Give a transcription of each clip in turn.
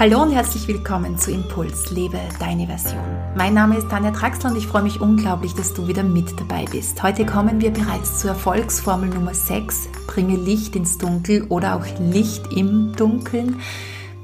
Hallo und herzlich willkommen zu Impuls, lebe deine Version. Mein Name ist Tanja Traxler und ich freue mich unglaublich, dass du wieder mit dabei bist. Heute kommen wir bereits zur Erfolgsformel Nummer 6, bringe Licht ins Dunkel oder auch Licht im Dunkeln.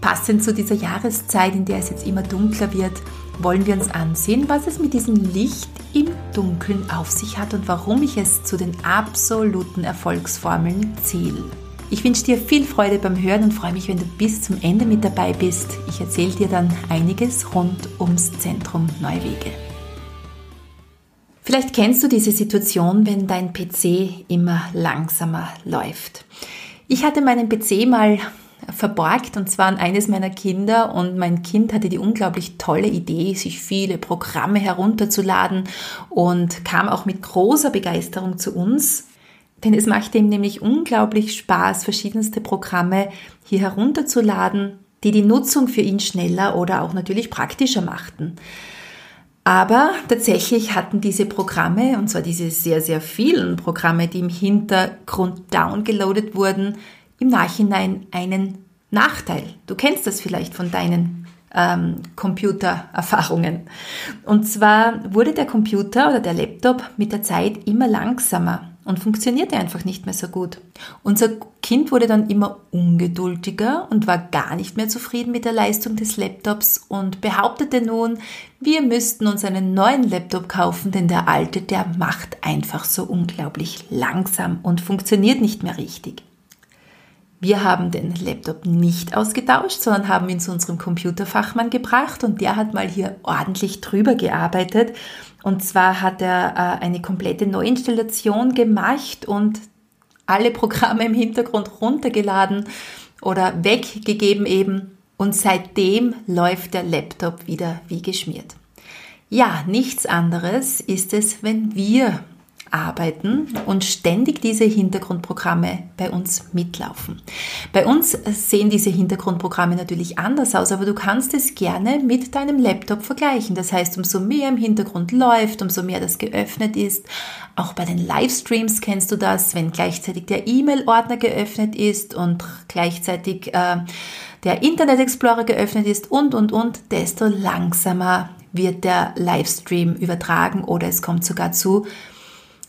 Passend zu dieser Jahreszeit, in der es jetzt immer dunkler wird, wollen wir uns ansehen, was es mit diesem Licht im Dunkeln auf sich hat und warum ich es zu den absoluten Erfolgsformeln zähle. Ich wünsche dir viel Freude beim Hören und freue mich, wenn du bis zum Ende mit dabei bist. Ich erzähle dir dann einiges rund ums Zentrum Neuwege. Vielleicht kennst du diese Situation, wenn dein PC immer langsamer läuft. Ich hatte meinen PC mal verborgt und zwar an eines meiner Kinder und mein Kind hatte die unglaublich tolle Idee, sich viele Programme herunterzuladen und kam auch mit großer Begeisterung zu uns denn es macht ihm nämlich unglaublich Spaß, verschiedenste Programme hier herunterzuladen, die die Nutzung für ihn schneller oder auch natürlich praktischer machten. Aber tatsächlich hatten diese Programme, und zwar diese sehr, sehr vielen Programme, die im Hintergrund downgeloadet wurden, im Nachhinein einen Nachteil. Du kennst das vielleicht von deinen ähm, Computererfahrungen. Und zwar wurde der Computer oder der Laptop mit der Zeit immer langsamer und funktionierte einfach nicht mehr so gut. Unser Kind wurde dann immer ungeduldiger und war gar nicht mehr zufrieden mit der Leistung des Laptops und behauptete nun, wir müssten uns einen neuen Laptop kaufen, denn der alte, der macht einfach so unglaublich langsam und funktioniert nicht mehr richtig. Wir haben den Laptop nicht ausgetauscht, sondern haben ihn zu unserem Computerfachmann gebracht und der hat mal hier ordentlich drüber gearbeitet. Und zwar hat er äh, eine komplette Neuinstallation gemacht und alle Programme im Hintergrund runtergeladen oder weggegeben eben. Und seitdem läuft der Laptop wieder wie geschmiert. Ja, nichts anderes ist es, wenn wir arbeiten und ständig diese Hintergrundprogramme bei uns mitlaufen. Bei uns sehen diese Hintergrundprogramme natürlich anders aus, aber du kannst es gerne mit deinem Laptop vergleichen. Das heißt, umso mehr im Hintergrund läuft, umso mehr das geöffnet ist. Auch bei den Livestreams kennst du das, wenn gleichzeitig der E-Mail-Ordner geöffnet ist und gleichzeitig äh, der Internet Explorer geöffnet ist und, und, und, desto langsamer wird der Livestream übertragen oder es kommt sogar zu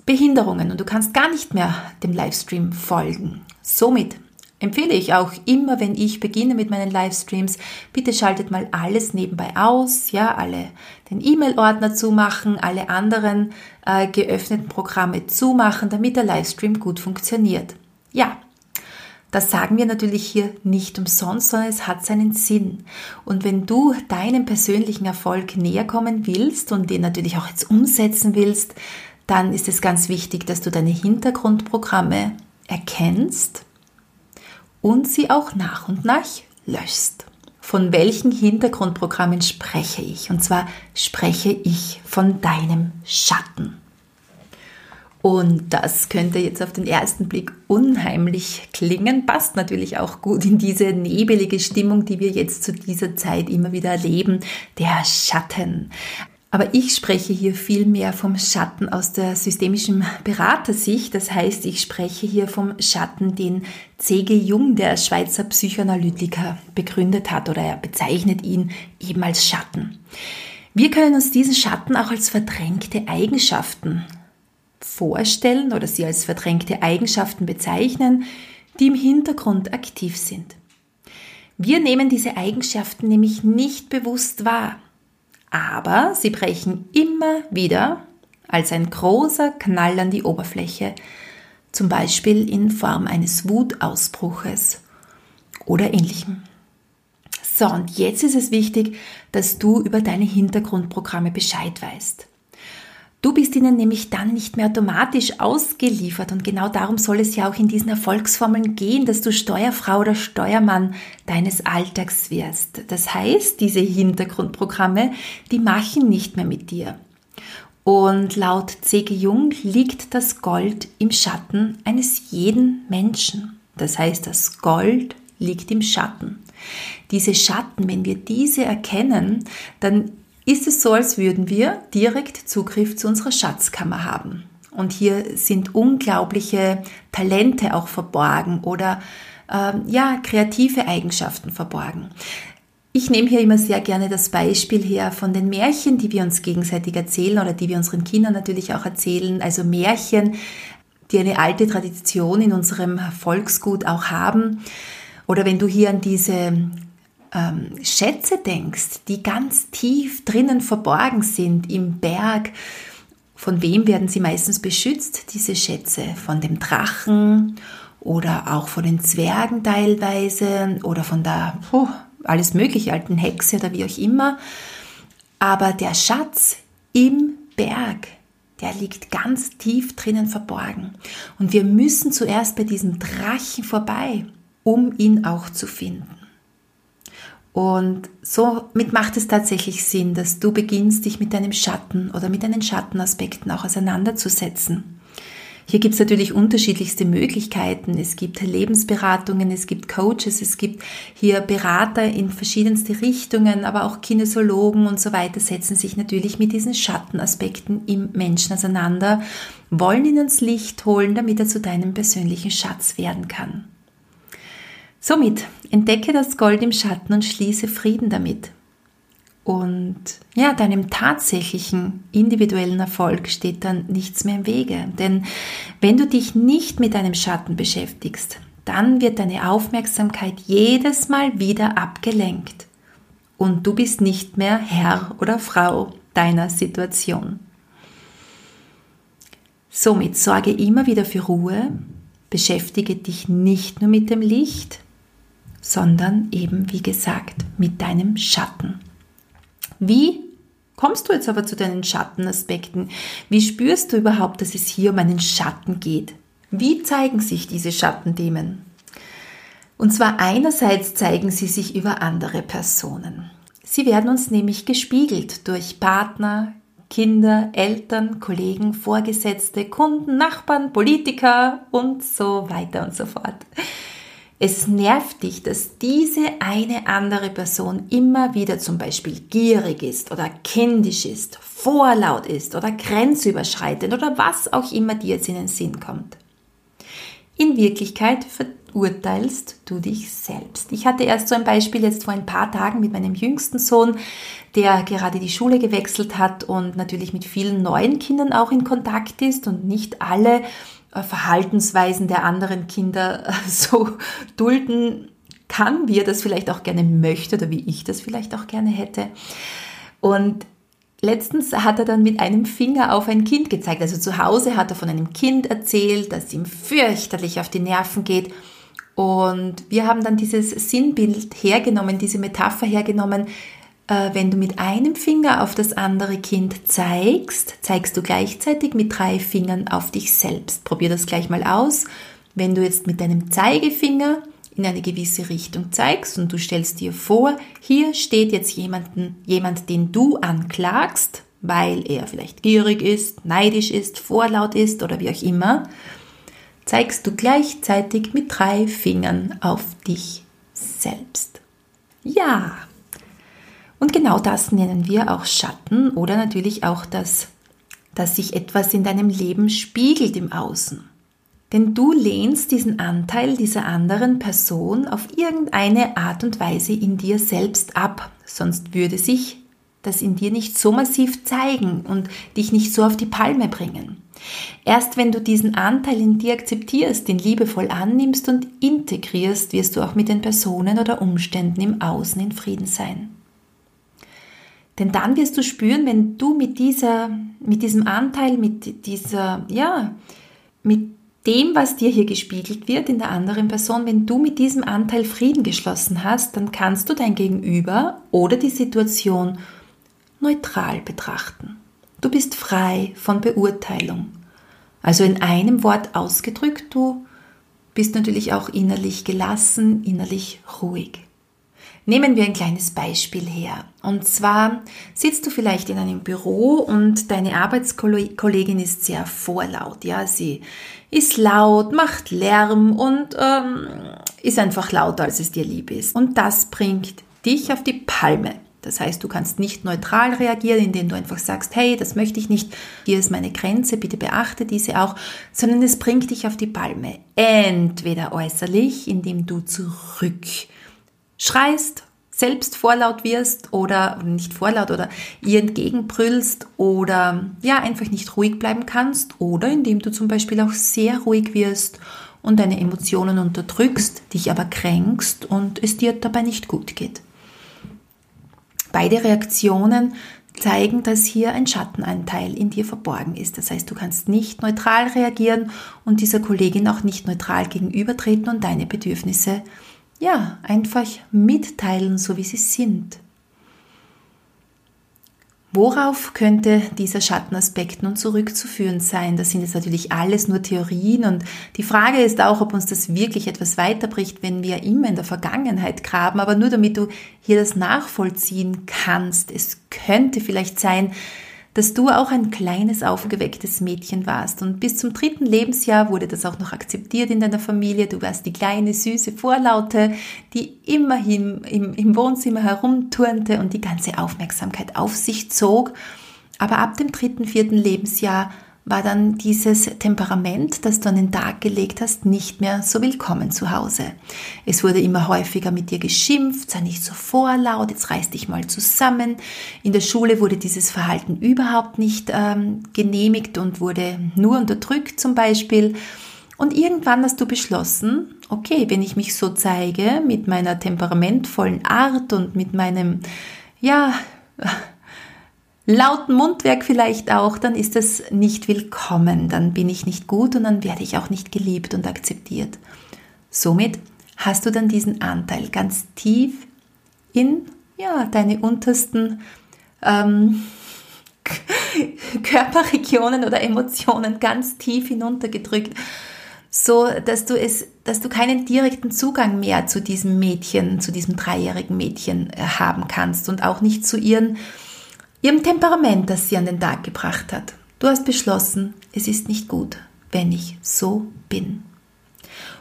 Behinderungen und du kannst gar nicht mehr dem Livestream folgen. Somit empfehle ich auch immer, wenn ich beginne mit meinen Livestreams, bitte schaltet mal alles nebenbei aus, ja, alle den E-Mail-Ordner zumachen, alle anderen äh, geöffneten Programme zumachen, damit der Livestream gut funktioniert. Ja, das sagen wir natürlich hier nicht umsonst, sondern es hat seinen Sinn. Und wenn du deinem persönlichen Erfolg näher kommen willst und den natürlich auch jetzt umsetzen willst, dann ist es ganz wichtig, dass du deine Hintergrundprogramme erkennst und sie auch nach und nach löschst. Von welchen Hintergrundprogrammen spreche ich? Und zwar spreche ich von deinem Schatten. Und das könnte jetzt auf den ersten Blick unheimlich klingen, passt natürlich auch gut in diese nebelige Stimmung, die wir jetzt zu dieser Zeit immer wieder erleben, der Schatten. Aber ich spreche hier viel mehr vom Schatten aus der systemischen Beratersicht. Das heißt, ich spreche hier vom Schatten, den C.G. Jung, der Schweizer Psychoanalytiker, begründet hat oder er bezeichnet ihn eben als Schatten. Wir können uns diesen Schatten auch als verdrängte Eigenschaften vorstellen oder sie als verdrängte Eigenschaften bezeichnen, die im Hintergrund aktiv sind. Wir nehmen diese Eigenschaften nämlich nicht bewusst wahr aber sie brechen immer wieder als ein großer Knall an die Oberfläche, zum Beispiel in Form eines Wutausbruches oder ähnlichem. So, und jetzt ist es wichtig, dass du über deine Hintergrundprogramme Bescheid weißt. Du bist ihnen nämlich dann nicht mehr automatisch ausgeliefert und genau darum soll es ja auch in diesen Erfolgsformeln gehen, dass du Steuerfrau oder Steuermann deines Alltags wirst. Das heißt, diese Hintergrundprogramme, die machen nicht mehr mit dir. Und laut C.G. Jung liegt das Gold im Schatten eines jeden Menschen. Das heißt, das Gold liegt im Schatten. Diese Schatten, wenn wir diese erkennen, dann ist es so, als würden wir direkt Zugriff zu unserer Schatzkammer haben. Und hier sind unglaubliche Talente auch verborgen oder ähm, ja, kreative Eigenschaften verborgen. Ich nehme hier immer sehr gerne das Beispiel her von den Märchen, die wir uns gegenseitig erzählen oder die wir unseren Kindern natürlich auch erzählen. Also Märchen, die eine alte Tradition in unserem Volksgut auch haben. Oder wenn du hier an diese ähm, Schätze denkst, die ganz tief drinnen verborgen sind im Berg, von wem werden sie meistens beschützt, diese Schätze? Von dem Drachen oder auch von den Zwergen teilweise oder von der, oh, alles mögliche, alten Hexe oder wie auch immer. Aber der Schatz im Berg, der liegt ganz tief drinnen verborgen. Und wir müssen zuerst bei diesem Drachen vorbei, um ihn auch zu finden. Und somit macht es tatsächlich Sinn, dass du beginnst, dich mit deinem Schatten oder mit deinen Schattenaspekten auch auseinanderzusetzen. Hier gibt es natürlich unterschiedlichste Möglichkeiten. Es gibt Lebensberatungen, es gibt Coaches, es gibt hier Berater in verschiedenste Richtungen, aber auch Kinesiologen und so weiter setzen sich natürlich mit diesen Schattenaspekten im Menschen auseinander, wollen ihn ins Licht holen, damit er zu deinem persönlichen Schatz werden kann. Somit entdecke das Gold im Schatten und schließe Frieden damit. Und ja, deinem tatsächlichen individuellen Erfolg steht dann nichts mehr im Wege. Denn wenn du dich nicht mit deinem Schatten beschäftigst, dann wird deine Aufmerksamkeit jedes Mal wieder abgelenkt. Und du bist nicht mehr Herr oder Frau deiner Situation. Somit sorge immer wieder für Ruhe, beschäftige dich nicht nur mit dem Licht, sondern eben, wie gesagt, mit deinem Schatten. Wie kommst du jetzt aber zu deinen Schattenaspekten? Wie spürst du überhaupt, dass es hier um einen Schatten geht? Wie zeigen sich diese Schattenthemen? Und zwar einerseits zeigen sie sich über andere Personen. Sie werden uns nämlich gespiegelt durch Partner, Kinder, Eltern, Kollegen, Vorgesetzte, Kunden, Nachbarn, Politiker und so weiter und so fort. Es nervt dich, dass diese eine andere Person immer wieder zum Beispiel gierig ist oder kindisch ist, vorlaut ist oder grenzüberschreitend oder was auch immer dir jetzt in den Sinn kommt. In Wirklichkeit verurteilst du dich selbst. Ich hatte erst so ein Beispiel jetzt vor ein paar Tagen mit meinem jüngsten Sohn, der gerade die Schule gewechselt hat und natürlich mit vielen neuen Kindern auch in Kontakt ist und nicht alle Verhaltensweisen der anderen Kinder äh, so dulden kann, wie er das vielleicht auch gerne möchte oder wie ich das vielleicht auch gerne hätte. Und letztens hat er dann mit einem Finger auf ein Kind gezeigt. Also zu Hause hat er von einem Kind erzählt, das ihm fürchterlich auf die Nerven geht. Und wir haben dann dieses Sinnbild hergenommen, diese Metapher hergenommen, äh, wenn du mit einem Finger auf das andere Kind zeigst, zeigst du gleichzeitig mit drei Fingern auf dich selbst. Probier das gleich mal aus. Wenn du jetzt mit deinem Zeigefinger in eine gewisse Richtung zeigst und du stellst dir vor, hier steht jetzt jemanden, jemand, den du anklagst, weil er vielleicht gierig ist, neidisch ist, vorlaut ist oder wie auch immer, zeigst du gleichzeitig mit drei Fingern auf dich selbst. Ja, und genau das nennen wir auch Schatten oder natürlich auch das, dass sich etwas in deinem Leben spiegelt im Außen. Denn du lehnst diesen Anteil dieser anderen Person auf irgendeine Art und Weise in dir selbst ab, sonst würde sich das in dir nicht so massiv zeigen und dich nicht so auf die Palme bringen. Erst wenn du diesen Anteil in dir akzeptierst, den liebevoll annimmst und integrierst, wirst du auch mit den Personen oder Umständen im Außen in Frieden sein. Denn dann wirst du spüren, wenn du mit dieser, mit diesem Anteil, mit dieser, ja, mit dem, was dir hier gespiegelt wird in der anderen Person, wenn du mit diesem Anteil Frieden geschlossen hast, dann kannst du dein Gegenüber oder die Situation neutral betrachten. Du bist frei von Beurteilung. Also in einem Wort ausgedrückt, du bist natürlich auch innerlich gelassen, innerlich ruhig. Nehmen wir ein kleines Beispiel her. Und zwar sitzt du vielleicht in einem Büro und deine Arbeitskollegin ist sehr vorlaut. Ja, sie ist laut, macht Lärm und ähm, ist einfach lauter, als es dir lieb ist. Und das bringt dich auf die Palme. Das heißt, du kannst nicht neutral reagieren, indem du einfach sagst, hey, das möchte ich nicht, hier ist meine Grenze, bitte beachte diese auch, sondern es bringt dich auf die Palme. Entweder äußerlich, indem du zurück schreist, selbst vorlaut wirst oder nicht vorlaut oder ihr entgegenbrüllst oder ja, einfach nicht ruhig bleiben kannst oder indem du zum Beispiel auch sehr ruhig wirst und deine Emotionen unterdrückst, dich aber kränkst und es dir dabei nicht gut geht. Beide Reaktionen zeigen, dass hier ein Schattenanteil in dir verborgen ist. Das heißt, du kannst nicht neutral reagieren und dieser Kollegin auch nicht neutral gegenübertreten und deine Bedürfnisse ja, einfach mitteilen, so wie sie sind. Worauf könnte dieser Schattenaspekt nun zurückzuführen sein? Das sind jetzt natürlich alles nur Theorien und die Frage ist auch, ob uns das wirklich etwas weiterbricht, wenn wir immer in der Vergangenheit graben, aber nur damit du hier das nachvollziehen kannst. Es könnte vielleicht sein, dass du auch ein kleines aufgewecktes Mädchen warst. Und bis zum dritten Lebensjahr wurde das auch noch akzeptiert in deiner Familie. Du warst die kleine, süße Vorlaute, die immerhin im, im Wohnzimmer herumturnte und die ganze Aufmerksamkeit auf sich zog. Aber ab dem dritten, vierten Lebensjahr war dann dieses Temperament, das du an den Tag gelegt hast, nicht mehr so willkommen zu Hause. Es wurde immer häufiger mit dir geschimpft, sei nicht so vorlaut, jetzt reiß dich mal zusammen. In der Schule wurde dieses Verhalten überhaupt nicht ähm, genehmigt und wurde nur unterdrückt zum Beispiel. Und irgendwann hast du beschlossen, okay, wenn ich mich so zeige, mit meiner temperamentvollen Art und mit meinem, ja, lauten Mundwerk vielleicht auch, dann ist es nicht willkommen, dann bin ich nicht gut und dann werde ich auch nicht geliebt und akzeptiert. Somit hast du dann diesen Anteil ganz tief in ja, deine untersten ähm, Körperregionen oder Emotionen ganz tief hinuntergedrückt, so dass du es, dass du keinen direkten Zugang mehr zu diesem Mädchen, zu diesem dreijährigen Mädchen äh, haben kannst und auch nicht zu ihren ihrem Temperament, das sie an den Tag gebracht hat. Du hast beschlossen, es ist nicht gut, wenn ich so bin.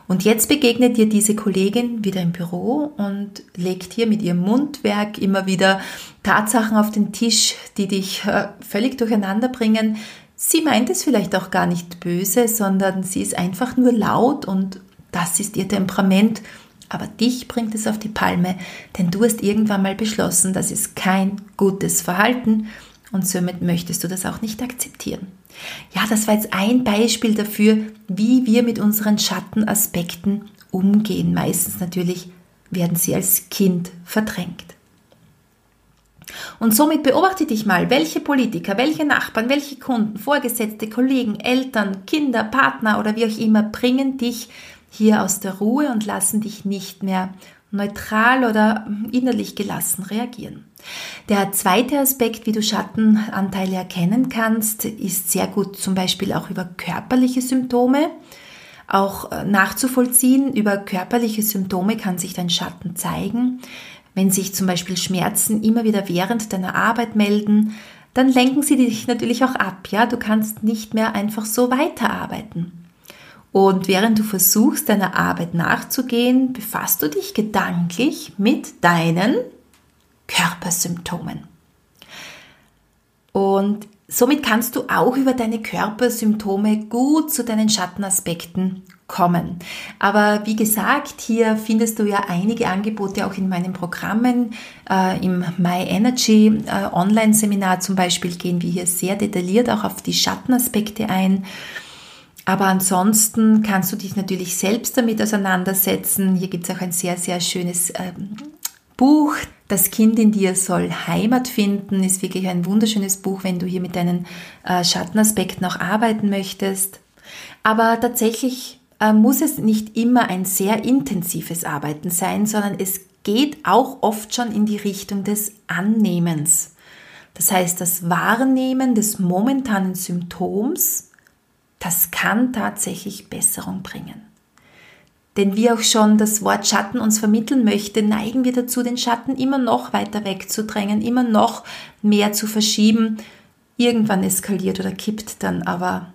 Und jetzt begegnet dir diese Kollegin wieder im Büro und legt hier mit ihrem Mundwerk immer wieder Tatsachen auf den Tisch, die dich äh, völlig durcheinander bringen. Sie meint es vielleicht auch gar nicht böse, sondern sie ist einfach nur laut und das ist ihr Temperament aber dich bringt es auf die Palme, denn du hast irgendwann mal beschlossen, das ist kein gutes Verhalten und somit möchtest du das auch nicht akzeptieren. Ja, das war jetzt ein Beispiel dafür, wie wir mit unseren Schattenaspekten umgehen. Meistens natürlich werden sie als Kind verdrängt. Und somit beobachte dich mal, welche Politiker, welche Nachbarn, welche Kunden, Vorgesetzte, Kollegen, Eltern, Kinder, Partner oder wie auch immer bringen dich hier aus der Ruhe und lassen dich nicht mehr neutral oder innerlich gelassen reagieren. Der zweite Aspekt, wie du Schattenanteile erkennen kannst, ist sehr gut zum Beispiel auch über körperliche Symptome auch äh, nachzuvollziehen. Über körperliche Symptome kann sich dein Schatten zeigen. Wenn sich zum Beispiel Schmerzen immer wieder während deiner Arbeit melden, dann lenken sie dich natürlich auch ab. Ja, du kannst nicht mehr einfach so weiterarbeiten. Und während du versuchst, deiner Arbeit nachzugehen, befasst du dich gedanklich mit deinen Körpersymptomen. Und somit kannst du auch über deine Körpersymptome gut zu deinen Schattenaspekten kommen. Aber wie gesagt, hier findest du ja einige Angebote auch in meinen Programmen. Äh, Im My Energy äh, Online-Seminar zum Beispiel gehen wir hier sehr detailliert auch auf die Schattenaspekte ein. Aber ansonsten kannst du dich natürlich selbst damit auseinandersetzen. Hier gibt es auch ein sehr, sehr schönes ähm, Buch. Das Kind in dir soll Heimat finden. Ist wirklich ein wunderschönes Buch, wenn du hier mit deinen äh, Schattenaspekten auch arbeiten möchtest. Aber tatsächlich äh, muss es nicht immer ein sehr intensives Arbeiten sein, sondern es geht auch oft schon in die Richtung des Annehmens. Das heißt, das Wahrnehmen des momentanen Symptoms das kann tatsächlich Besserung bringen. Denn wie auch schon das Wort Schatten uns vermitteln möchte, neigen wir dazu, den Schatten immer noch weiter wegzudrängen, immer noch mehr zu verschieben. Irgendwann eskaliert oder kippt dann aber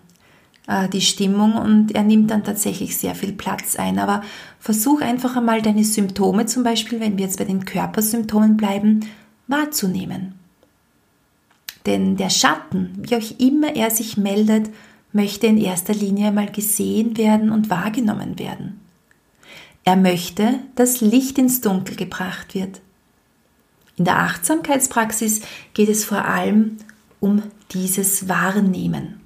äh, die Stimmung und er nimmt dann tatsächlich sehr viel Platz ein. Aber versuch einfach einmal deine Symptome, zum Beispiel, wenn wir jetzt bei den Körpersymptomen bleiben, wahrzunehmen. Denn der Schatten, wie auch immer er sich meldet, möchte in erster Linie mal gesehen werden und wahrgenommen werden. Er möchte, dass Licht ins Dunkel gebracht wird. In der Achtsamkeitspraxis geht es vor allem um dieses Wahrnehmen.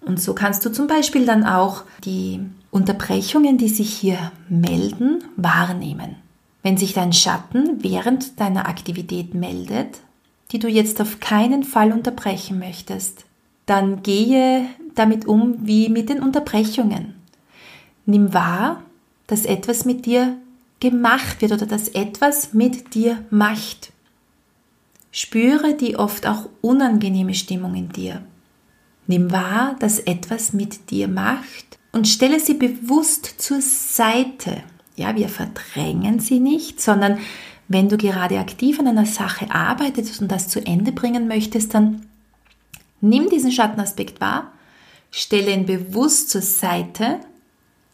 Und so kannst du zum Beispiel dann auch die Unterbrechungen, die sich hier melden, wahrnehmen. Wenn sich dein Schatten während deiner Aktivität meldet, die du jetzt auf keinen Fall unterbrechen möchtest, dann gehe damit um wie mit den Unterbrechungen. Nimm wahr, dass etwas mit dir gemacht wird oder dass etwas mit dir macht. Spüre die oft auch unangenehme Stimmung in dir. Nimm wahr, dass etwas mit dir macht und stelle sie bewusst zur Seite. Ja, wir verdrängen sie nicht, sondern wenn du gerade aktiv an einer Sache arbeitest und das zu Ende bringen möchtest, dann nimm diesen Schattenaspekt wahr, stelle ihn bewusst zur Seite,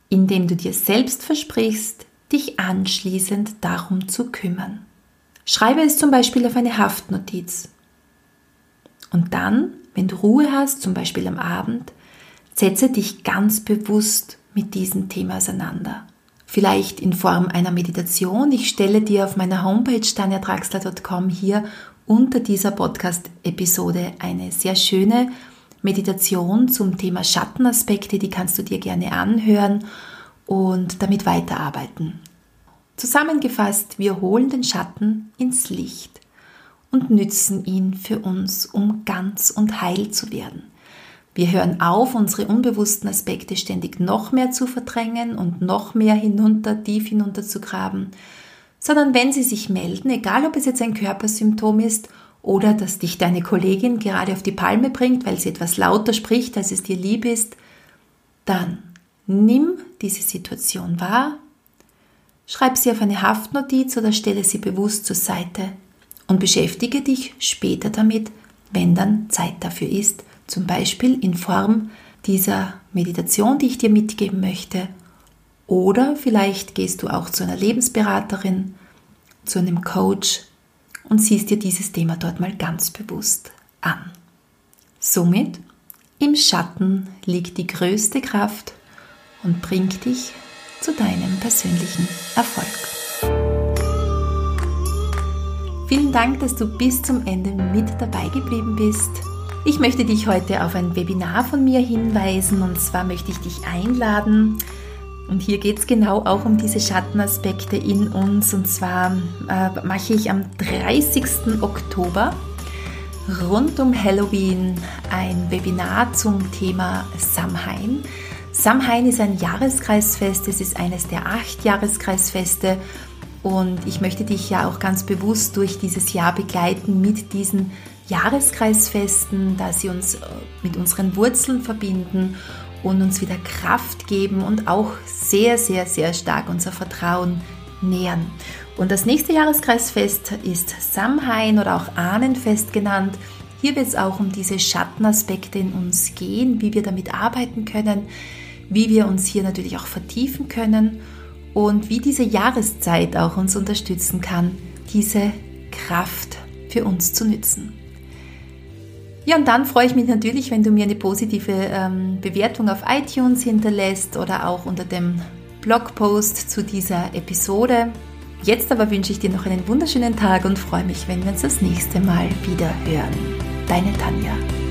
indem du dir selbst versprichst, dich anschließend darum zu kümmern. Schreibe es zum Beispiel auf eine Haftnotiz. Und dann, wenn du Ruhe hast, zum Beispiel am Abend, setze dich ganz bewusst mit diesem Thema auseinander. Vielleicht in Form einer Meditation. Ich stelle dir auf meiner Homepage tanjadraxler.com hier unter dieser Podcast-Episode eine sehr schöne Meditation zum Thema Schattenaspekte. Die kannst du dir gerne anhören und damit weiterarbeiten. Zusammengefasst, wir holen den Schatten ins Licht und nützen ihn für uns, um ganz und heil zu werden. Wir hören auf, unsere unbewussten Aspekte ständig noch mehr zu verdrängen und noch mehr hinunter, tief hinunter zu graben, sondern wenn sie sich melden, egal ob es jetzt ein Körpersymptom ist oder dass dich deine Kollegin gerade auf die Palme bringt, weil sie etwas lauter spricht, als es dir lieb ist, dann nimm diese Situation wahr, schreib sie auf eine Haftnotiz oder stelle sie bewusst zur Seite und beschäftige dich später damit, wenn dann Zeit dafür ist, zum Beispiel in Form dieser Meditation, die ich dir mitgeben möchte. Oder vielleicht gehst du auch zu einer Lebensberaterin, zu einem Coach und siehst dir dieses Thema dort mal ganz bewusst an. Somit, im Schatten liegt die größte Kraft und bringt dich zu deinem persönlichen Erfolg. Vielen Dank, dass du bis zum Ende mit dabei geblieben bist. Ich möchte dich heute auf ein Webinar von mir hinweisen und zwar möchte ich dich einladen. Und hier geht es genau auch um diese Schattenaspekte in uns. Und zwar äh, mache ich am 30. Oktober rund um Halloween ein Webinar zum Thema Samhain. Samhain ist ein Jahreskreisfest, es ist eines der acht Jahreskreisfeste und ich möchte dich ja auch ganz bewusst durch dieses Jahr begleiten mit diesen Jahreskreisfesten, da sie uns äh, mit unseren Wurzeln verbinden und uns wieder Kraft geben und auch sehr, sehr, sehr stark unser Vertrauen nähern. Und das nächste Jahreskreisfest ist Samhain oder auch Ahnenfest genannt. Hier wird es auch um diese Schattenaspekte in uns gehen, wie wir damit arbeiten können, wie wir uns hier natürlich auch vertiefen können und wie diese Jahreszeit auch uns unterstützen kann, diese Kraft für uns zu nützen. Ja, und dann freue ich mich natürlich, wenn du mir eine positive ähm, Bewertung auf iTunes hinterlässt oder auch unter dem Blogpost zu dieser Episode. Jetzt aber wünsche ich dir noch einen wunderschönen Tag und freue mich, wenn wir uns das nächste Mal wieder hören. Deine Tanja.